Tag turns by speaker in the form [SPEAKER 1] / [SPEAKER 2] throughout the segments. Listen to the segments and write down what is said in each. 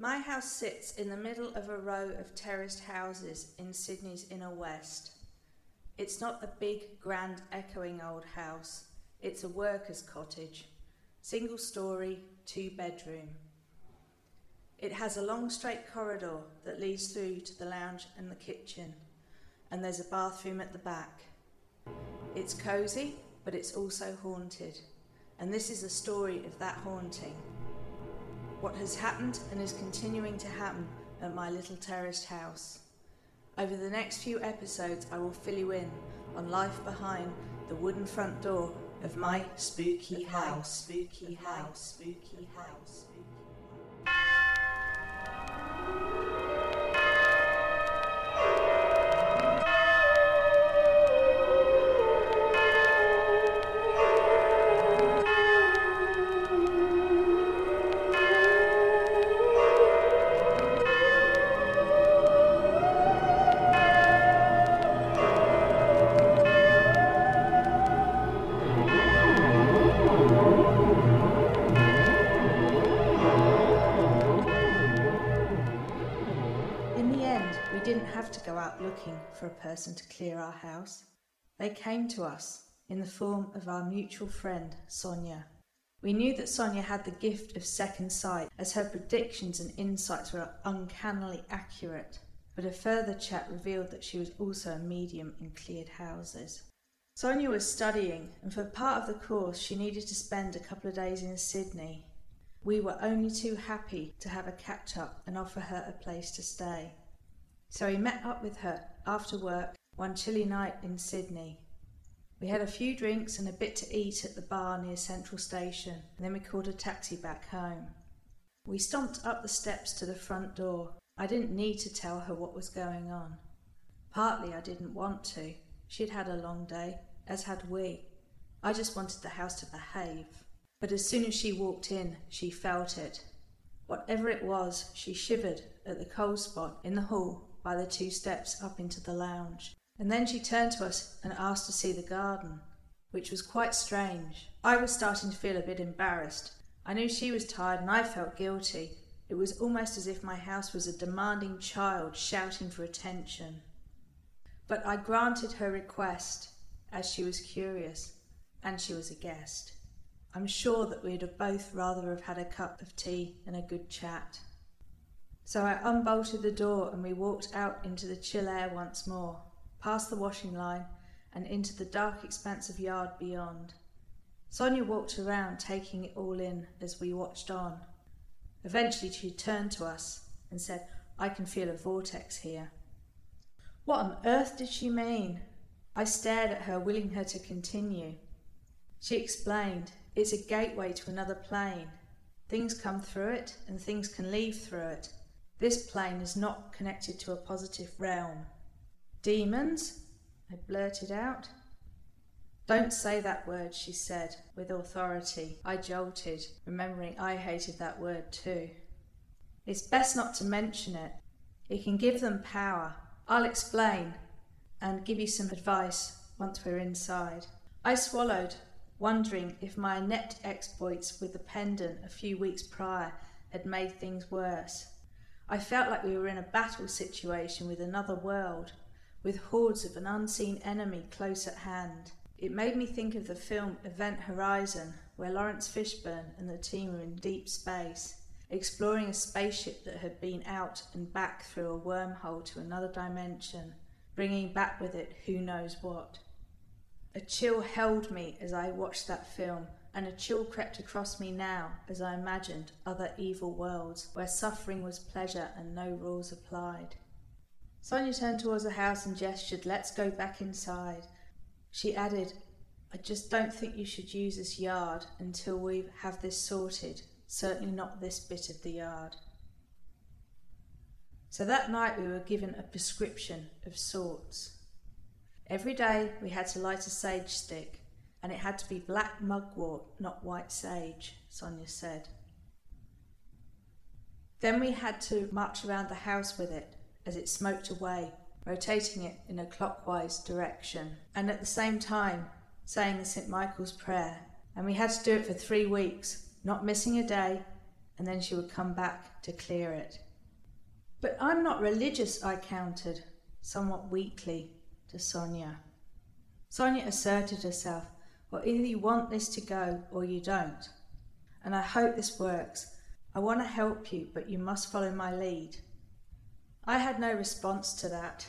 [SPEAKER 1] My house sits in the middle of a row of terraced houses in Sydney's inner west. It's not a big, grand, echoing old house. It's a worker's cottage, single story, two bedroom. It has a long straight corridor that leads through to the lounge and the kitchen, and there's a bathroom at the back. It's cosy, but it's also haunted, and this is a story of that haunting. What has happened and is continuing to happen at my little terraced house. Over the next few episodes, I will fill you in on life behind the wooden front door of my spooky house, spooky house, spooky house. In the didn't have to go out looking for a person to clear our house. They came to us in the form of our mutual friend, Sonia. We knew that Sonia had the gift of second sight, as her predictions and insights were uncannily accurate, but a further chat revealed that she was also a medium in cleared houses. Sonia was studying, and for part of the course she needed to spend a couple of days in Sydney. We were only too happy to have a catch up and offer her a place to stay. So we met up with her after work one chilly night in Sydney. We had a few drinks and a bit to eat at the bar near Central Station, and then we called a taxi back home. We stomped up the steps to the front door. I didn't need to tell her what was going on. Partly I didn't want to. She'd had a long day, as had we. I just wanted the house to behave. But as soon as she walked in, she felt it. Whatever it was, she shivered at the cold spot in the hall by the two steps up into the lounge. And then she turned to us and asked to see the garden, which was quite strange. I was starting to feel a bit embarrassed. I knew she was tired and I felt guilty. It was almost as if my house was a demanding child shouting for attention. But I granted her request, as she was curious, and she was a guest. I'm sure that we'd have both rather have had a cup of tea and a good chat. So I unbolted the door and we walked out into the chill air once more, past the washing line and into the dark expanse of yard beyond. Sonia walked around, taking it all in as we watched on. Eventually she turned to us and said, I can feel a vortex here. What on earth did she mean? I stared at her, willing her to continue. She explained, It's a gateway to another plane. Things come through it, and things can leave through it. This plane is not connected to a positive realm. Demons? I blurted out. Don't say that word, she said, with authority. I jolted, remembering I hated that word too. It's best not to mention it. It can give them power. I'll explain and give you some advice once we're inside. I swallowed, wondering if my inept exploits with the pendant a few weeks prior had made things worse. I felt like we were in a battle situation with another world, with hordes of an unseen enemy close at hand. It made me think of the film Event Horizon, where Laurence Fishburne and the team were in deep space, exploring a spaceship that had been out and back through a wormhole to another dimension, bringing back with it who knows what. A chill held me as I watched that film, and a chill crept across me now as I imagined other evil worlds where suffering was pleasure and no rules applied. Sonia turned towards the house and gestured, Let's go back inside. She added, I just don't think you should use this yard until we have this sorted, certainly not this bit of the yard. So that night we were given a prescription of sorts. Every day we had to light a sage stick, and it had to be black mugwort, not white sage, Sonia said. Then we had to march around the house with it as it smoked away, rotating it in a clockwise direction, and at the same time saying the St. Michael's prayer. And we had to do it for three weeks, not missing a day, and then she would come back to clear it. But I'm not religious, I countered, somewhat weakly, to Sonia. Sonia asserted herself. Well, either you want this to go or you don't. And I hope this works. I want to help you, but you must follow my lead. I had no response to that.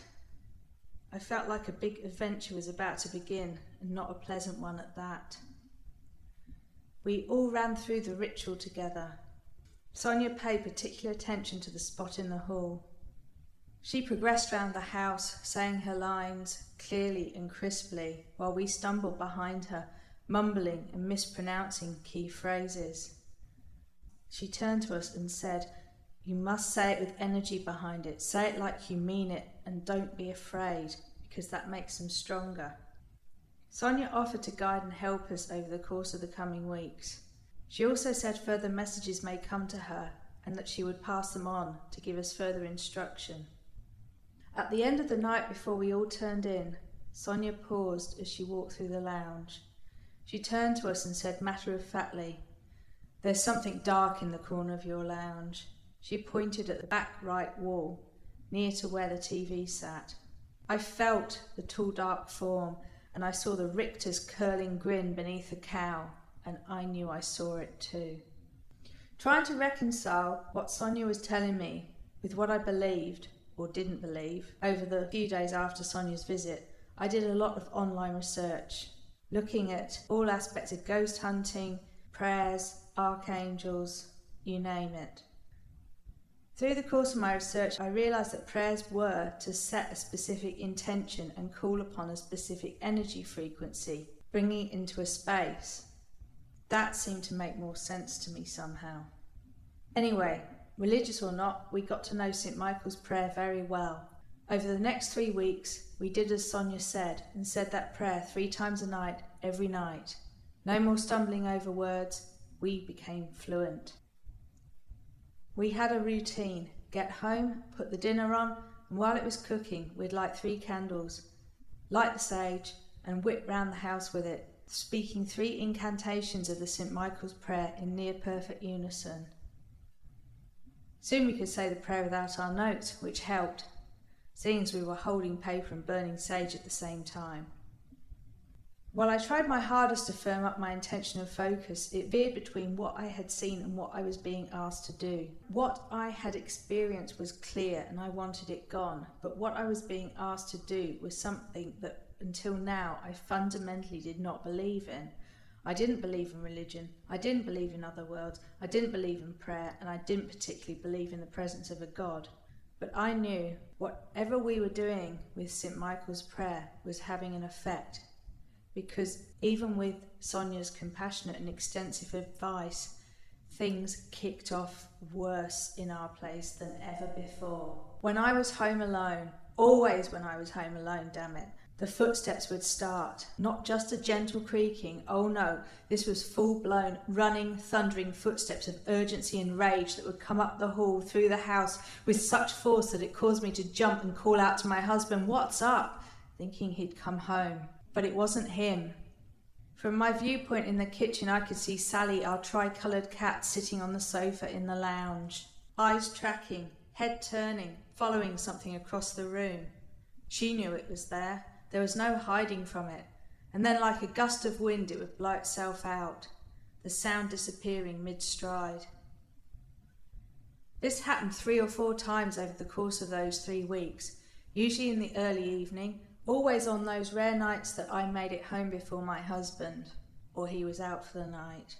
[SPEAKER 1] I felt like a big adventure was about to begin, and not a pleasant one at that. We all ran through the ritual together. Sonia paid particular attention to the spot in the hall. She progressed round the house, saying her lines clearly and crisply, while we stumbled behind her, mumbling and mispronouncing key phrases. She turned to us and said, You must say it with energy behind it. Say it like you mean it, and don't be afraid, because that makes them stronger. Sonia offered to guide and help us over the course of the coming weeks. She also said further messages may come to her and that she would pass them on to give us further instruction. At the end of the night before we all turned in, Sonia paused as she walked through the lounge. She turned to us and said matter of factly, There's something dark in the corner of your lounge. She pointed at the back right wall, near to where the TV sat. I felt the tall dark form and I saw the Richter's curling grin beneath the cowl, and I knew I saw it too. Trying to reconcile what Sonia was telling me with what I believed or didn't believe over the few days after Sonia's visit, I did a lot of online research, looking at all aspects of ghost hunting, prayers, archangels, you name it. Through the course of my research, I realised that prayers were to set a specific intention and call upon a specific energy frequency, bringing it into a space. That seemed to make more sense to me somehow. Anyway, religious or not, we got to know St. Michael's prayer very well. Over the next three weeks, we did as Sonia said and said that prayer three times a night, every night. No more stumbling over words, we became fluent. We had a routine get home, put the dinner on, and while it was cooking, we'd light three candles, light the sage, and whip round the house with it, speaking three incantations of the St. Michael's prayer in near perfect unison. Soon we could say the prayer without our notes, which helped, seeing as we were holding paper and burning sage at the same time. While I tried my hardest to firm up my intention and focus, it veered between what I had seen and what I was being asked to do. What I had experienced was clear and I wanted it gone, but what I was being asked to do was something that until now I fundamentally did not believe in. I didn't believe in religion, I didn't believe in other worlds, I didn't believe in prayer, and I didn't particularly believe in the presence of a God. But I knew whatever we were doing with St. Michael's prayer was having an effect because even with Sonia's compassionate and extensive advice, things kicked off worse in our place than ever before. When I was home alone, always when I was home alone, damn it, the footsteps would start. Not just a gentle creaking, oh no, this was full blown, running, thundering footsteps of urgency and rage that would come up the hall through the house with such force that it caused me to jump and call out to my husband, What's up? thinking he'd come home but it wasn't him. From my viewpoint in the kitchen, I could see Sally, our tricoloured cat, sitting on the sofa in the lounge, eyes tracking, head turning, following something across the room. She knew it was there. There was no hiding from it. And then, like a gust of wind, it would blow itself out, the sound disappearing mid stride. This happened three or four times over the course of those three weeks, usually in the early evening, Always on those rare nights that I made it home before my husband, or he was out for the night.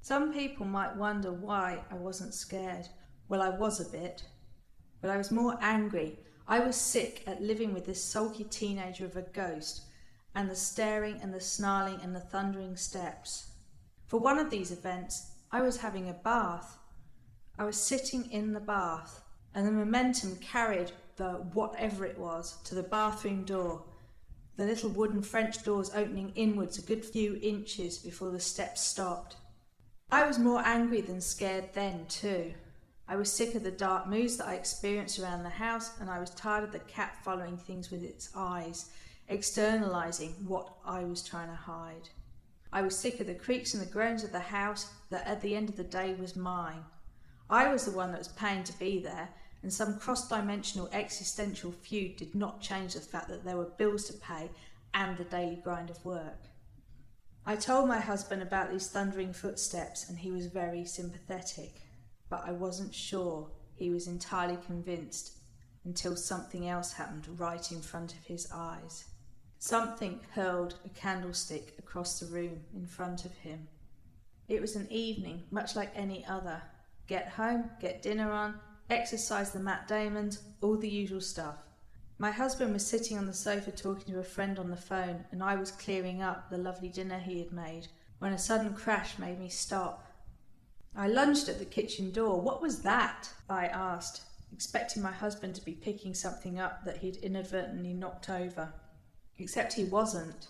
[SPEAKER 1] Some people might wonder why I wasn't scared. Well, I was a bit. But I was more angry. I was sick at living with this sulky teenager of a ghost, and the staring and the snarling and the thundering steps. For one of these events, I was having a bath. I was sitting in the bath, and the momentum carried the whatever it was to the bathroom door, the little wooden French doors opening inwards a good few inches before the steps stopped. I was more angry than scared then, too. I was sick of the dark moods that I experienced around the house, and I was tired of the cat following things with its eyes, externalizing what I was trying to hide. I was sick of the creaks and the groans of the house that at the end of the day was mine. I was the one that was paying to be there, and some cross dimensional existential feud did not change the fact that there were bills to pay and the daily grind of work. I told my husband about these thundering footsteps, and he was very sympathetic, but I wasn't sure he was entirely convinced until something else happened right in front of his eyes. Something hurled a candlestick across the room in front of him. It was an evening, much like any other. Get home, get dinner on, exercise the Matt Damons, all the usual stuff. My husband was sitting on the sofa talking to a friend on the phone, and I was clearing up the lovely dinner he had made when a sudden crash made me stop. I lunged at the kitchen door. What was that? I asked, expecting my husband to be picking something up that he'd inadvertently knocked over. Except he wasn't.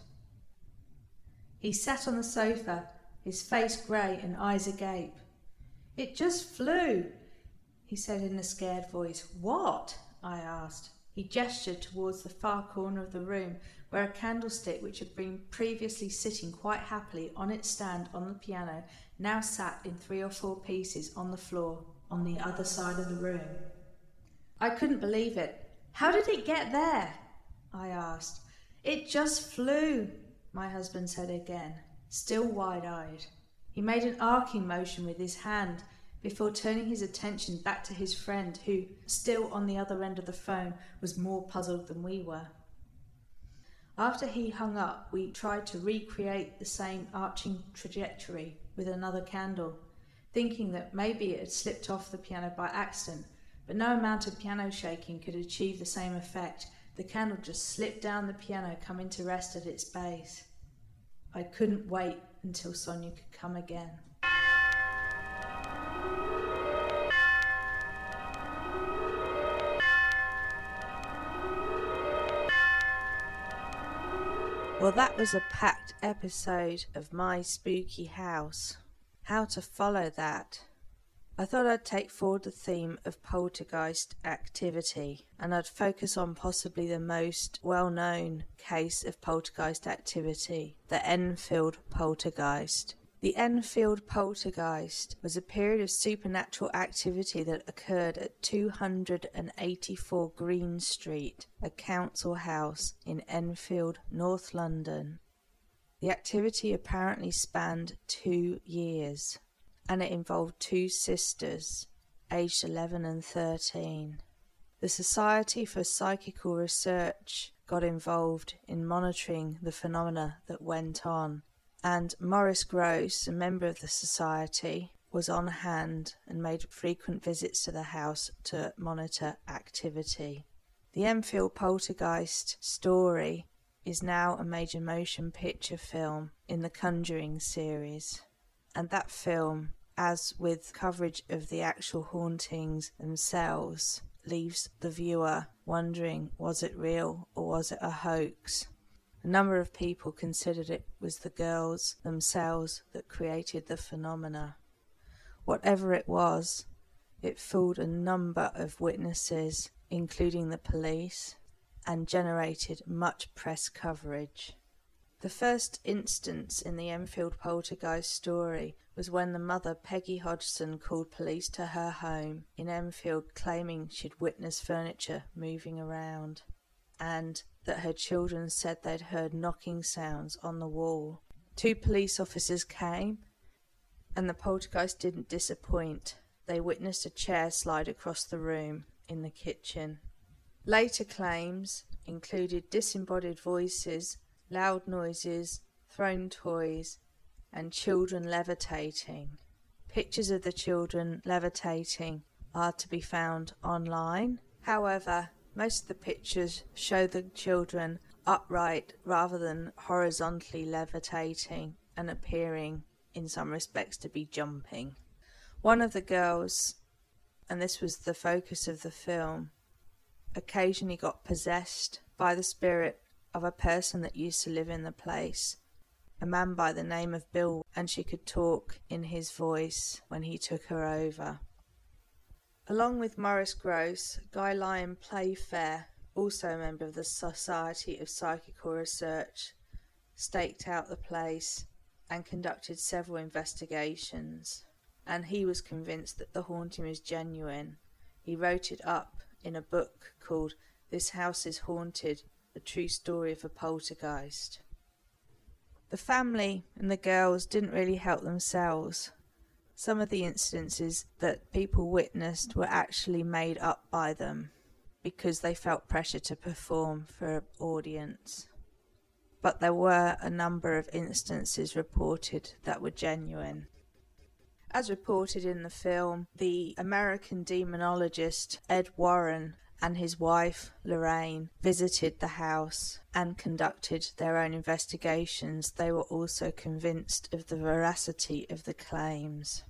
[SPEAKER 1] He sat on the sofa, his face grey and eyes agape. It just flew, he said in a scared voice. What? I asked. He gestured towards the far corner of the room, where a candlestick, which had been previously sitting quite happily on its stand on the piano, now sat in three or four pieces on the floor on the other side of the room. I couldn't believe it. How did it get there? I asked. It just flew, my husband said again, still wide eyed. He made an arcing motion with his hand before turning his attention back to his friend, who, still on the other end of the phone, was more puzzled than we were. After he hung up, we tried to recreate the same arching trajectory with another candle, thinking that maybe it had slipped off the piano by accident, but no amount of piano shaking could achieve the same effect. The candle just slipped down the piano, coming to rest at its base. I couldn't wait until Sonia could come again.
[SPEAKER 2] Well, that was a packed episode of My Spooky House. How to follow that? I thought I'd take forward the theme of poltergeist activity and I'd focus on possibly the most well known case of poltergeist activity, the Enfield poltergeist. The Enfield poltergeist was a period of supernatural activity that occurred at 284 Green Street, a council house in Enfield, North London. The activity apparently spanned two years, and it involved two sisters, aged 11 and 13. The Society for Psychical Research got involved in monitoring the phenomena that went on and Maurice Grosse, a member of the society, was on hand and made frequent visits to the house to monitor activity. The Enfield poltergeist story is now a major motion picture film in the Conjuring series, and that film, as with coverage of the actual hauntings themselves, leaves the viewer wondering was it real or was it a hoax? A number of people considered it was the girls themselves that created the phenomena. Whatever it was, it fooled a number of witnesses, including the police, and generated much press coverage. The first instance in the Enfield poltergeist story was when the mother, Peggy Hodgson, called police to her home in Enfield claiming she'd witnessed furniture moving around. And that her children said they'd heard knocking sounds on the wall. Two police officers came, and the poltergeist didn't disappoint. They witnessed a chair slide across the room in the kitchen. Later claims included disembodied voices, loud noises, thrown toys, and children levitating. Pictures of the children levitating are to be found online. However, most of the pictures show the children upright rather than horizontally levitating and appearing in some respects to be jumping. One of the girls, and this was the focus of the film, occasionally got possessed by the spirit of a person that used to live in the place, a man by the name of Bill, and she could talk in his voice when he took her over. Along with Maurice Grosse, Guy Lyon Playfair, also a member of the Society of Psychical Research, staked out the place and conducted several investigations. and he was convinced that the haunting was genuine. He wrote it up in a book called This House is Haunted The True Story of a Poltergeist. The family and the girls didn't really help themselves. Some of the incidences that people witnessed were actually made up by them because they felt pressure to perform for an audience. But there were a number of instances reported that were genuine. As reported in the film, the American demonologist Ed Warren and his wife Lorraine visited the house and conducted their own investigations. They were also convinced of the veracity of the claims.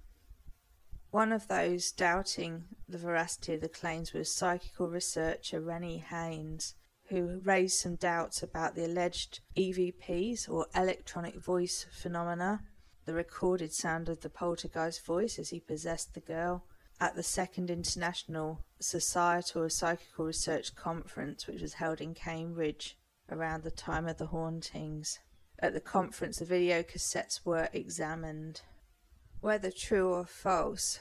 [SPEAKER 2] One of those doubting the veracity of the claims was psychical researcher Renée Haynes, who raised some doubts about the alleged EVPs or electronic voice phenomena, the recorded sound of the poltergeist voice as he possessed the girl, at the Second International Societal Psychical Research Conference, which was held in Cambridge around the time of the hauntings. At the conference, the video cassettes were examined. Whether true or false,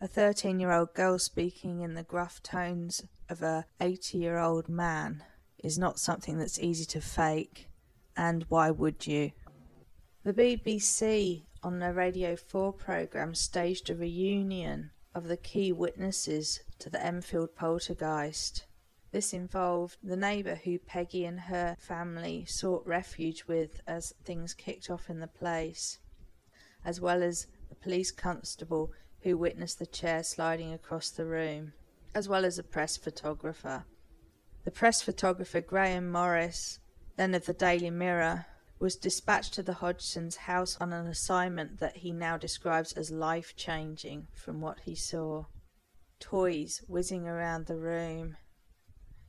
[SPEAKER 2] a 13 year old girl speaking in the gruff tones of a 80 year old man is not something that's easy to fake, and why would you? The BBC on the Radio 4 programme staged a reunion of the key witnesses to the Enfield poltergeist. This involved the neighbour who Peggy and her family sought refuge with as things kicked off in the place, as well as the police constable who witnessed the chair sliding across the room, as well as a press photographer. The press photographer Graham Morris, then of the Daily Mirror, was dispatched to the Hodgsons' house on an assignment that he now describes as life changing from what he saw. Toys whizzing around the room.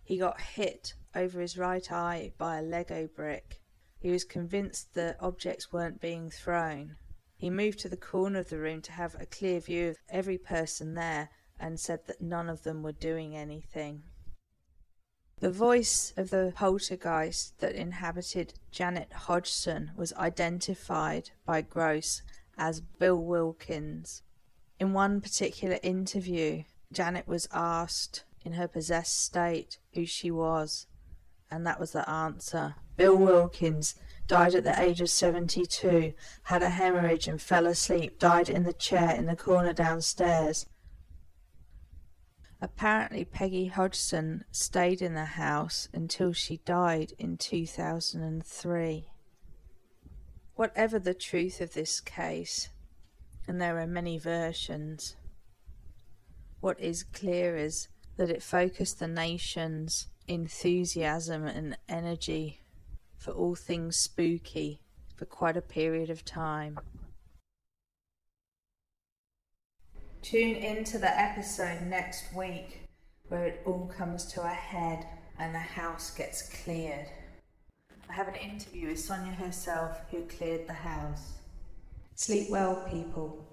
[SPEAKER 2] He got hit over his right eye by a Lego brick. He was convinced the objects weren't being thrown. He moved to the corner of the room to have a clear view of every person there and said that none of them were doing anything. The voice of the poltergeist that inhabited Janet Hodgson was identified by Grosse as Bill Wilkins. In one particular interview, Janet was asked in her possessed state who she was, and that was the answer. Bill Wilkins died at the age of 72, had a hemorrhage and fell asleep, died in the chair in the corner downstairs. Apparently, Peggy Hodgson stayed in the house until she died in 2003. Whatever the truth of this case, and there are many versions, what is clear is that it focused the nation's enthusiasm and energy for all things spooky for quite a period of time. Tune into the episode next week where it all comes to a head and the house gets cleared. I have an interview with Sonia herself who cleared the house. Sleep well, people.